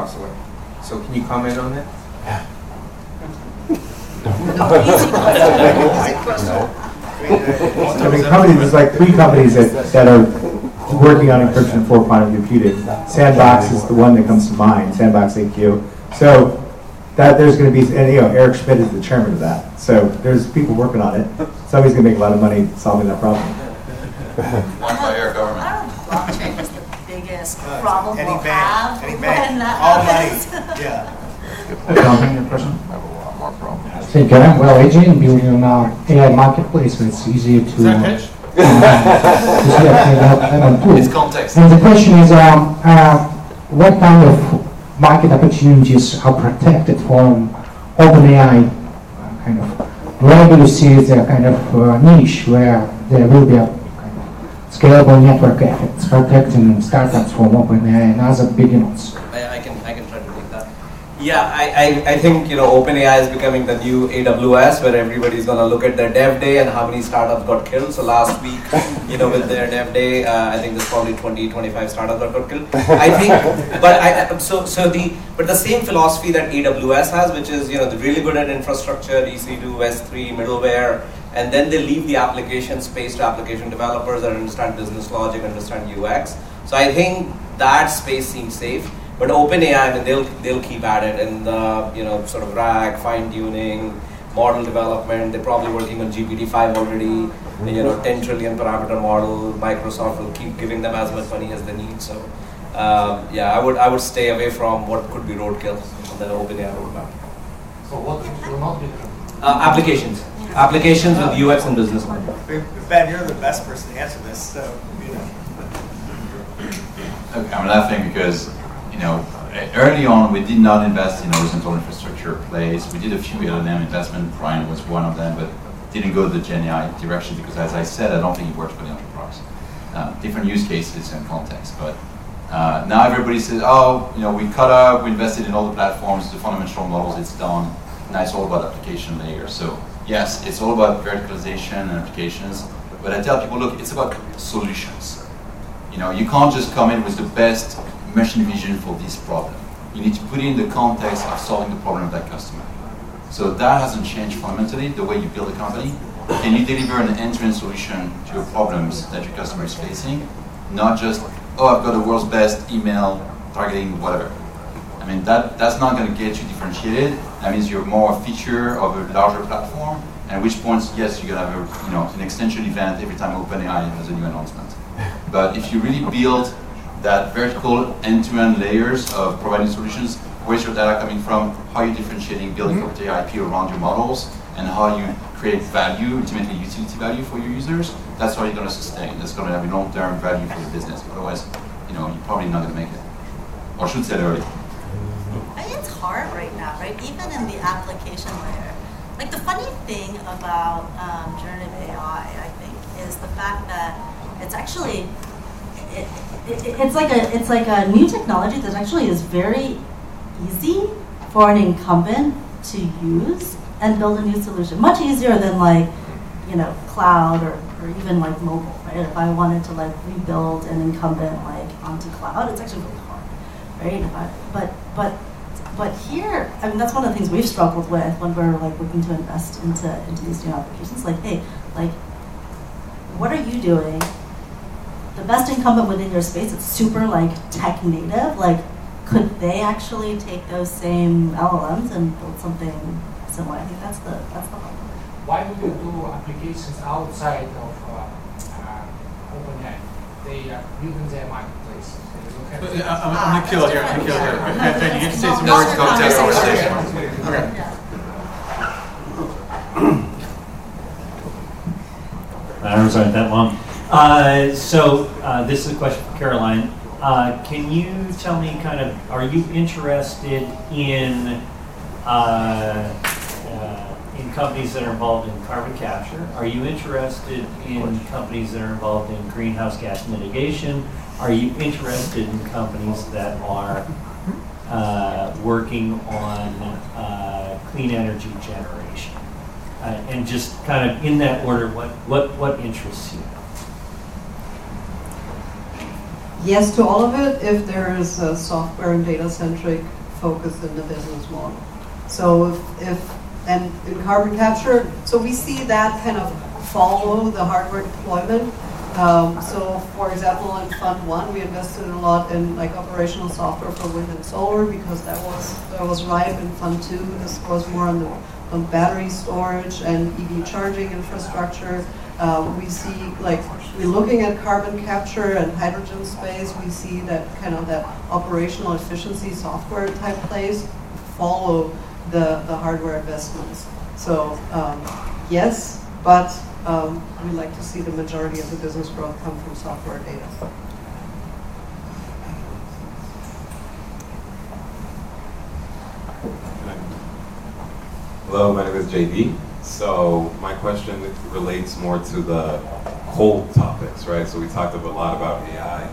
away. So can you comment on that? I mean, companies, there's like three companies that, that are working on encryption for quantum computing. Sandbox is the one that comes to mind, Sandbox AQ. So that there's going to be, and you know, Eric Schmidt is the chairman of that. So there's people working on it. Somebody's going to make a lot of money solving that problem. One by our government. I don't think blockchain is the biggest Uh, problem any we'll bank, have any bank, all happens. money, yeah. Comment, your question? I have a lot more problems. Thank you. Well, AJ building an uh, AI marketplace, so it's easier to. Is that pitch? to see that kind of. It's context. And the question is, um, uh, what kind of market opportunities are protected from OpenAI uh, kind of? Where do you see the kind of uh, niche where there will be a kind of scalable network effects protecting startups from OpenAI and other beginners? I, I can I can try to take that. Yeah, I, I, I think you know OpenAI is becoming the new AWS where everybody's gonna look at their dev day and how many startups got killed. So last week, you know, with their dev day, uh, I think there's probably 20, 25 startups that got killed. I think, but I- so so the but the same philosophy that AWS has, which is you know they're really good at infrastructure, EC2, S3, middleware, and then they leave the application space to application developers that understand business logic, understand UX. So I think that space seems safe. But OpenAI, I mean, they'll they'll keep at it and uh, you know sort of RAG, fine tuning, model development. They're probably working on GPT-5 already. You know, 10 trillion parameter model. Microsoft will keep giving them as much money as they need. So um, yeah, I would I would stay away from what could be roadkill on the OpenAI roadmap. So what will not be Uh, applications, applications with UX and business. model. Ben, you're the best person to answer this, so, you know. Okay, I'm laughing because, you know, early on we did not invest in horizontal infrastructure plays. We did a few LLM investment. Brian was one of them, but didn't go the Gen AI direction because, as I said, I don't think it works for the enterprise. Uh, different use cases and context, but uh, now everybody says, oh, you know, we cut up, we invested in all the platforms, the fundamental models, it's done. Now it's all about application layer. So yes, it's all about verticalization and applications, but I tell people, look, it's about solutions. You know, you can't just come in with the best machine vision for this problem. You need to put it in the context of solving the problem of that customer. So that hasn't changed fundamentally, the way you build a company. Can you deliver an end-to-end solution to your problems that your customer is facing? Not just, oh, I've got the world's best email targeting whatever. I mean, that, that's not going to get you differentiated. That means you're more a feature of a larger platform, at which point, yes, you're going to have a, you know, an extension event every time OpenAI has a new announcement. But if you really build that vertical end-to-end layers of providing solutions, where's your data coming from, how are you differentiating, building mm-hmm. proprietary IP around your models, and how you create value, ultimately utility value for your users, that's how you're going to sustain. That's going to have a long-term value for the business. Otherwise, you know, you're probably not going to make it. Or should say early. I think it's hard right now, right? Even in the application layer. Like the funny thing about um, generative AI, I think, is the fact that it's actually it, it, it's like a it's like a new technology that actually is very easy for an incumbent to use and build a new solution. Much easier than like you know cloud or, or even like mobile, right? If I wanted to like rebuild an incumbent like onto cloud, it's actually right? But but but here, I mean, that's one of the things we've struggled with when we're like looking to invest into into these new applications. Like, hey, like, what are you doing? The best incumbent within your space, it's super like tech native. Like, could they actually take those same LLMs and build something similar? I think that's the that's the problem. Why do you do applications outside of uh, uh, OpenAI? They are building their marketplace. They look at Uh, I'm, I'm gonna kill here. I'm gonna kill here. Okay, you get to say some words. Context conversation. conversation. Okay. Yeah. I represent that one. Uh, so uh, this is a question for Carolin. Uh, can you tell me kind of, are you interested in uh, uh, in companies that are involved in carbon capture? Are you interested in companies that are involved in greenhouse gas mitigation? Are you interested in companies that are uh, working on uh, clean energy generation? Uh, and just kind of in that order, what, what, what interests you? yes to all of it if there is a software and data-centric focus in the business model. So if, if and in carbon capture, so we see that kind of follow the hardware deployment. Um, so, for example, in Fund One, we invested a lot in like operational software for wind and solar because that was that was ripe. In Fund Two, this was more on the on battery storage and EV charging infrastructure. Uh, we see like we're looking at carbon capture and hydrogen space. We see that kind of that operational efficiency software type plays follow the, the hardware investments. So um, yes, but um, we like to see the majority of the business growth come from software data. Hello, my name is JD. So my question relates more to the cold topics, right? So we talked a lot about AI,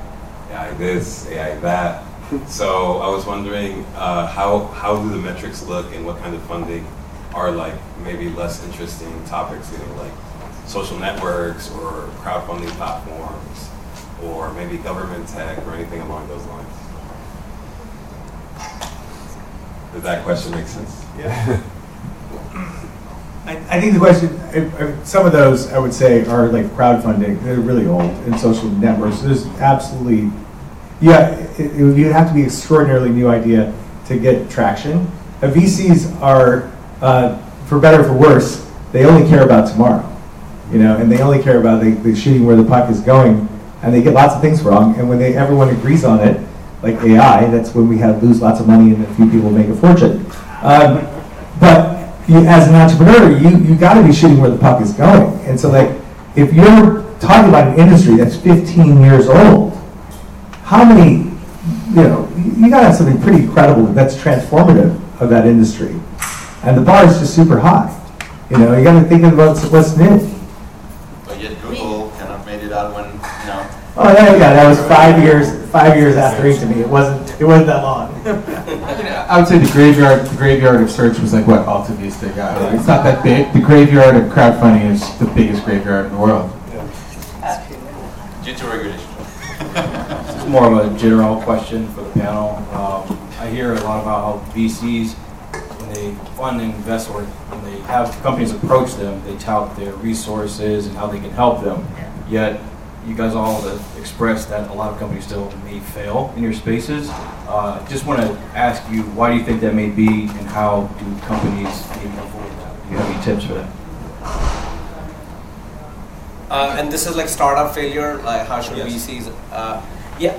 AI this, AI that. So I was wondering uh, how how do the metrics look and what kind of funding are like maybe less interesting topics, you know, like social networks or crowdfunding platforms or maybe government tech or anything along those lines. Does that question make sense? Yeah. I, think the question, some of those I would say are like crowdfunding. They're really old and social networks. There's absolutely, yeah, it, it, you'd have to be an extraordinarily new idea to get traction. VCs are, uh, for better or for worse, they only care about tomorrow, you know, and they only care about the, the shooting where the puck is going, and they get lots of things wrong. And when they everyone agrees on it, like AI, that's when we have lose lots of money and a few people make a fortune. Um, but you, as an entrepreneur, you you got to be shooting where the puck is going. And so, like, if you're talking about an industry that's 15 years old, how many, you know, you got to have something pretty credible that's transformative of that industry. And the bar is just super high. You know, you got to think about what's new. But yet Google kind of made it out when, you know. Oh, there you go. That was five years. Five years after each of me. It wasn't. It wasn't that long. I would say the graveyard, the graveyard of search was like what AltaVista got. It's not that big. The graveyard of crowdfunding is the biggest graveyard in the world. Due to regulation. This is more of a general question for the panel. Um, I hear a lot about how VCs, when they fund and invest or when they have companies approach them, they tout their resources and how they can help them. Yet you guys all have expressed that a lot of companies still may fail in your spaces. Uh, just want to ask you, why do you think that may be, and how do companies maybe avoid that? Do you have any tips for that? Uh, and this is like startup failure. Like how should yes. VCs? Uh, yeah.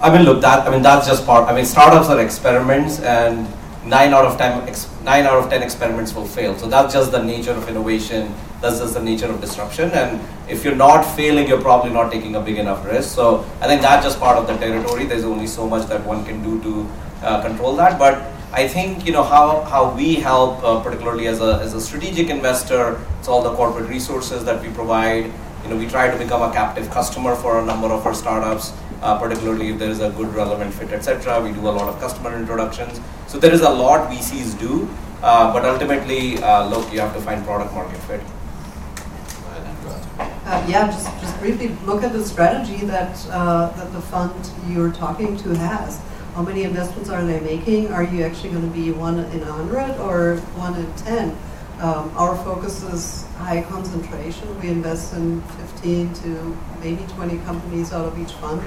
I mean, look, that I mean that's just part. I mean, startups are experiments, and nine out of ex, nine out of ten experiments will fail. So that's just the nature of innovation that's just the nature of disruption. And if you're not failing, you're probably not taking a big enough risk. So I think that's just part of the territory. There's only so much that one can do to uh, control that. But I think you know how, how we help, uh, particularly as a, as a strategic investor. It's all the corporate resources that we provide. You know, we try to become a captive customer for a number of our startups. Uh, particularly if there is a good relevant fit, etc. We do a lot of customer introductions. So there is a lot VCs do, uh, but ultimately, uh, look, you have to find product market fit. Uh, yeah, just, just briefly look at the strategy that, uh, that the fund you're talking to has. How many investments are they making? Are you actually going to be one in hundred or one in ten? Um, our focus is high concentration. We invest in 15 to maybe 20 companies out of each fund.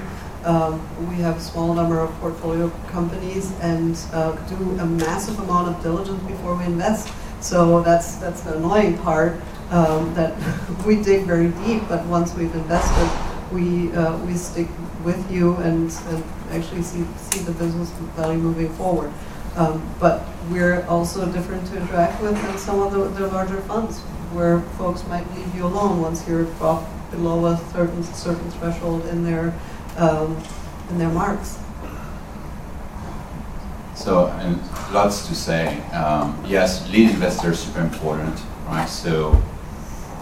Um, we have a small number of portfolio companies and uh, do a massive amount of diligence before we invest. So that's that's the annoying part um, that we dig very deep, but once we've invested, we uh, we stick with you and, and actually see see the business value moving forward. Um, but we're also different to interact with than some of the, the larger funds, where folks might leave you alone once you're dropped below a certain certain threshold in their um, in their marks. So, and lots to say. Um, yes, lead investors super important, right? So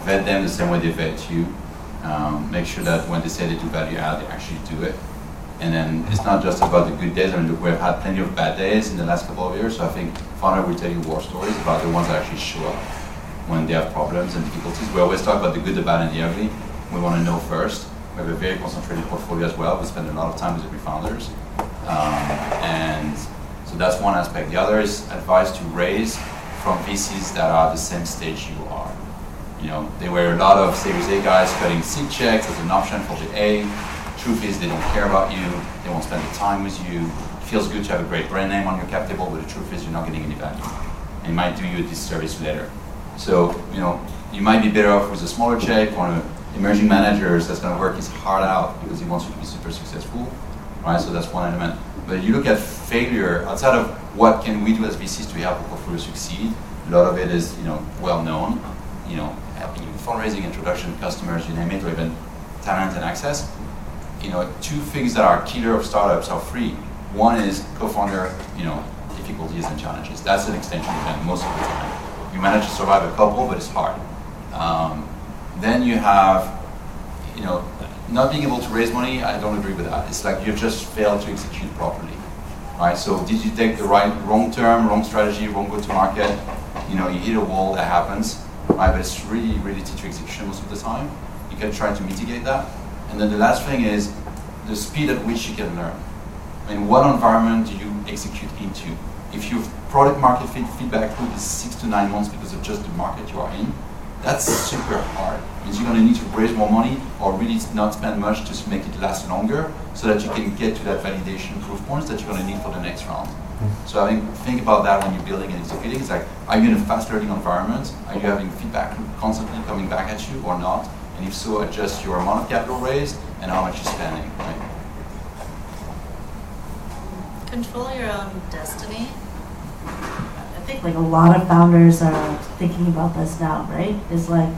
vet them the same way they vet you. Um, make sure that when they say they do value add, they actually do it. And then it's not just about the good days. I mean, we've had plenty of bad days in the last couple of years. So I think founder will tell you war stories about the ones that actually show up when they have problems and difficulties. We always talk about the good, the bad, and the ugly. We want to know first. We have a very concentrated portfolio as well. We spend a lot of time with every founders. Um, and so that's one aspect. The other is advice to raise from VCs that are the same stage you are. You know, there were a lot of Series A guys cutting seed checks as an option for the A. Truth is, they don't care about you. They won't spend the time with you. It feels good to have a great brand name on your cap table, but the truth is, you're not getting any value. And it might do you a disservice later. So, you know, you might be better off with a smaller check or an emerging managers that's going to work his heart out because he wants you to be super successful, right? So that's one element. But you look at failure outside of what can we do as VCs to help a portfolio succeed. A lot of it is, you know, well known. You know, helping you fundraising, introduction, customers, you name it, or even talent and access. You know, two things that are killer of startups are free. One is co-founder, you know, difficulties and challenges. That's an extension event most of the time. You manage to survive a couple, but it's hard. Um, then you have, you know, not being able to raise money. I don't agree with that. It's like you've just failed to execute properly, right? So did you take the right, wrong term, wrong strategy, wrong go-to-market? You know, you hit a wall. That happens, right? But it's really related to execution most of the time. You can try to mitigate that. And then the last thing is the speed at which you can learn. I mean, what environment do you execute into? If your product market fit feedback loop is six to nine months because of just the market you are in, that's super hard. It means you're going to need to raise more money or really not spend much to make it last longer so that you can get to that validation proof points that you're going to need for the next round. Mm-hmm. So I think, think about that when you're building and executing. It's like, are you in a fast learning environment? Are you having feedback constantly coming back at you or not? And if so, adjust your amount of capital raised and how much you're spending, right? Control your own destiny. I think like a lot of founders are thinking about this now, right? Is like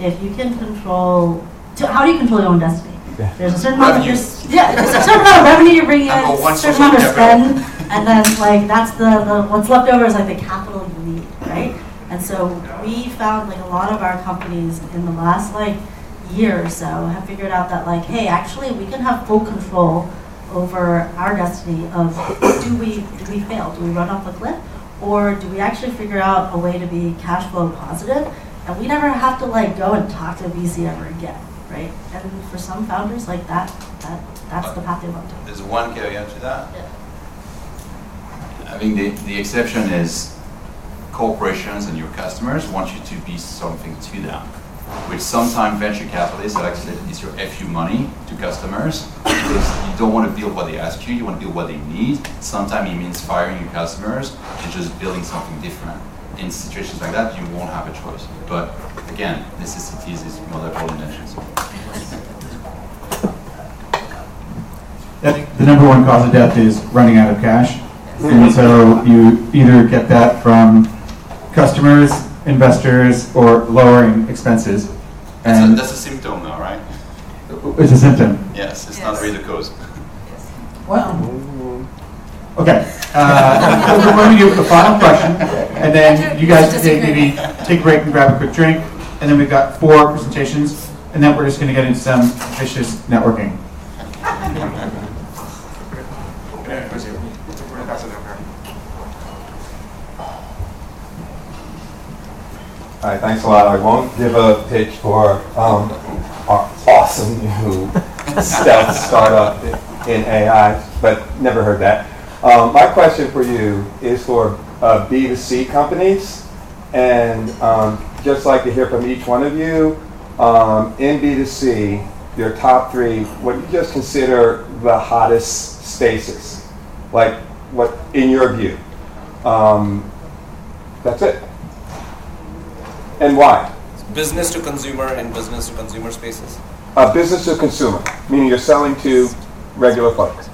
if you can control, to, how do you control your own destiny? There's a certain amount of Revenue. there's, yeah, there's a certain amount of revenue you bring in, a certain amount of spend, and then like that's the, the what's left over is like the capital you need, right? And so we found like a lot of our companies in the last like year or so have figured out that like, hey, actually we can have full control over our destiny of do we do we fail? Do we run off the cliff? Or do we actually figure out a way to be cash flow positive? And we never have to like go and talk to a VC ever again, right? And for some founders like that, that that's the path they want to. There's one caveat to that. Yeah. I think the, the exception is corporations and your customers want you to be something to them. Which sometimes venture capitalists actually it's your FU money to customers because you don't want to build what they ask you, you want to build what they need. Sometimes it means firing your customers and just building something different. In situations like that, you won't have a choice. But again, necessities is mother of all inventions. The number one cause of death is running out of cash. And so you either get that from customers, investors, or lowering expenses. That's a, And that's a symptom though, right? it's a symptom. Yes, it's not really the cause. Well, Okay. Uh, We're going to do the final question, and then you guys can take, maybe take a break and grab a quick drink. And then we've got four presentations, and then we're just going to get into some vicious networking. All right, thanks a lot. I won't give a pitch for um, our awesome new stealth startup in AI, but never heard that. Um, my question for you is for uh, B2C companies, and um, just like to hear from each one of you, um, in B2C, your top three, what you just consider the hottest spaces, like what in your view. Um, that's it. And why? Business to consumer and business to consumer spaces. Uh, business to consumer, meaning you're selling to regular folks.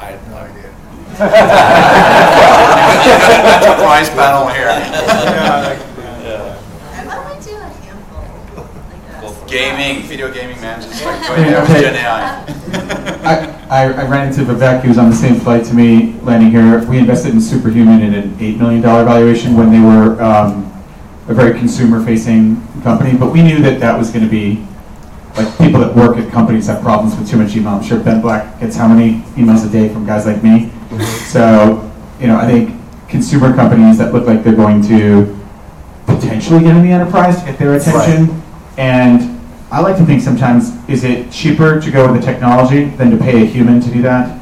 I have no idea. Enterprise panel here. Why don't we do a handful? Gaming, video gaming, man, just like going there with Gen AI. I, I, I ran into Vivek, he was on the same flight to me landing here. We invested in Superhuman at an $8 million valuation when they were um, a very consumer-facing company, but we knew that that was going to be, like, people that work at companies have problems with too much email. I'm sure Ben Black gets how many emails a day from guys like me? Mm-hmm. So, you know, I think consumer companies that look like they're going to potentially get in the enterprise to get their attention, and I like to think sometimes, is it cheaper to go with the technology than to pay a human to do that?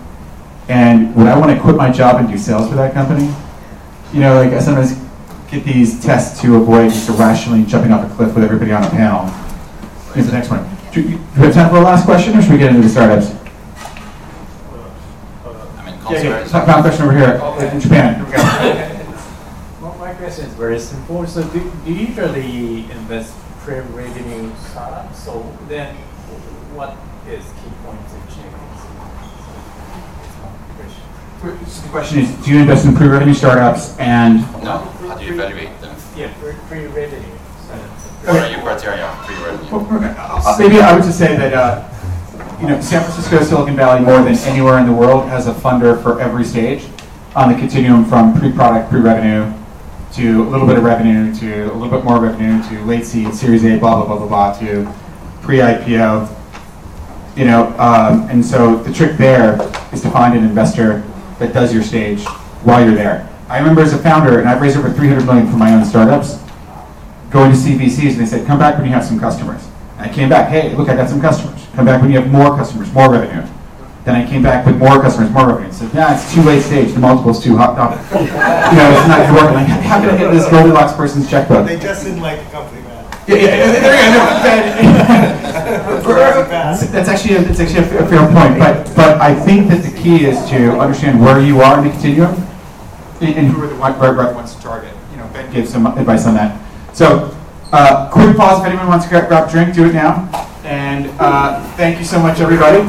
And would I want to quit my job and do sales for that company? You know, like I sometimes get these tests to avoid just irrationally jumping off a cliff with everybody on a panel. Here's the next one. Do you do we have time for a last question, or should we get into the startups? I mean, Yeah, yeah. concerns. Final question over here oh, in Japan. Here we go. Well, my question is very simple. So do, do you usually invest pre-revenue startups? So then what is key points of change? So The question is, do you invest in pre-revenue startups and No, how do you evaluate them? Yeah, pre- pre-revenue. What are your criteria for pre-revenue? Uh, Maybe I would just say that, uh, you know, San Francisco, Silicon Valley, more than anywhere in the world, has a funder for every stage on the continuum from pre-product, pre-revenue, to a little bit of revenue, to a little bit more revenue, to late seed, Series A, blah, blah, blah, blah, blah, to pre-IPO. You know, um, and so the trick there is to find an investor that does your stage while you're there. I remember as a founder, and I've raised over 300 million for my own startups, going to CVCs and they said, come back when you have some customers. And I came back, hey, look, I got some customers. Come back when you have more customers, more revenue. Then I came back with more customers, more revenue. Said, nah, it's too late stage. The multiple's too hot. You know, it's not working. Like, how can I get this Goldilocks person's checkbook? They just didn't like the company. Yeah, yeah, yeah, there you go. That's actually a, that's actually a fair, fair point. But but I think that the key is to understand where you are in the continuum and, and who are the right, right, right ones to target. You know, Ben gave some advice on that. So uh, quick pause if anyone wants to grab, grab a drink, do it now. And uh, thank you so much, everybody.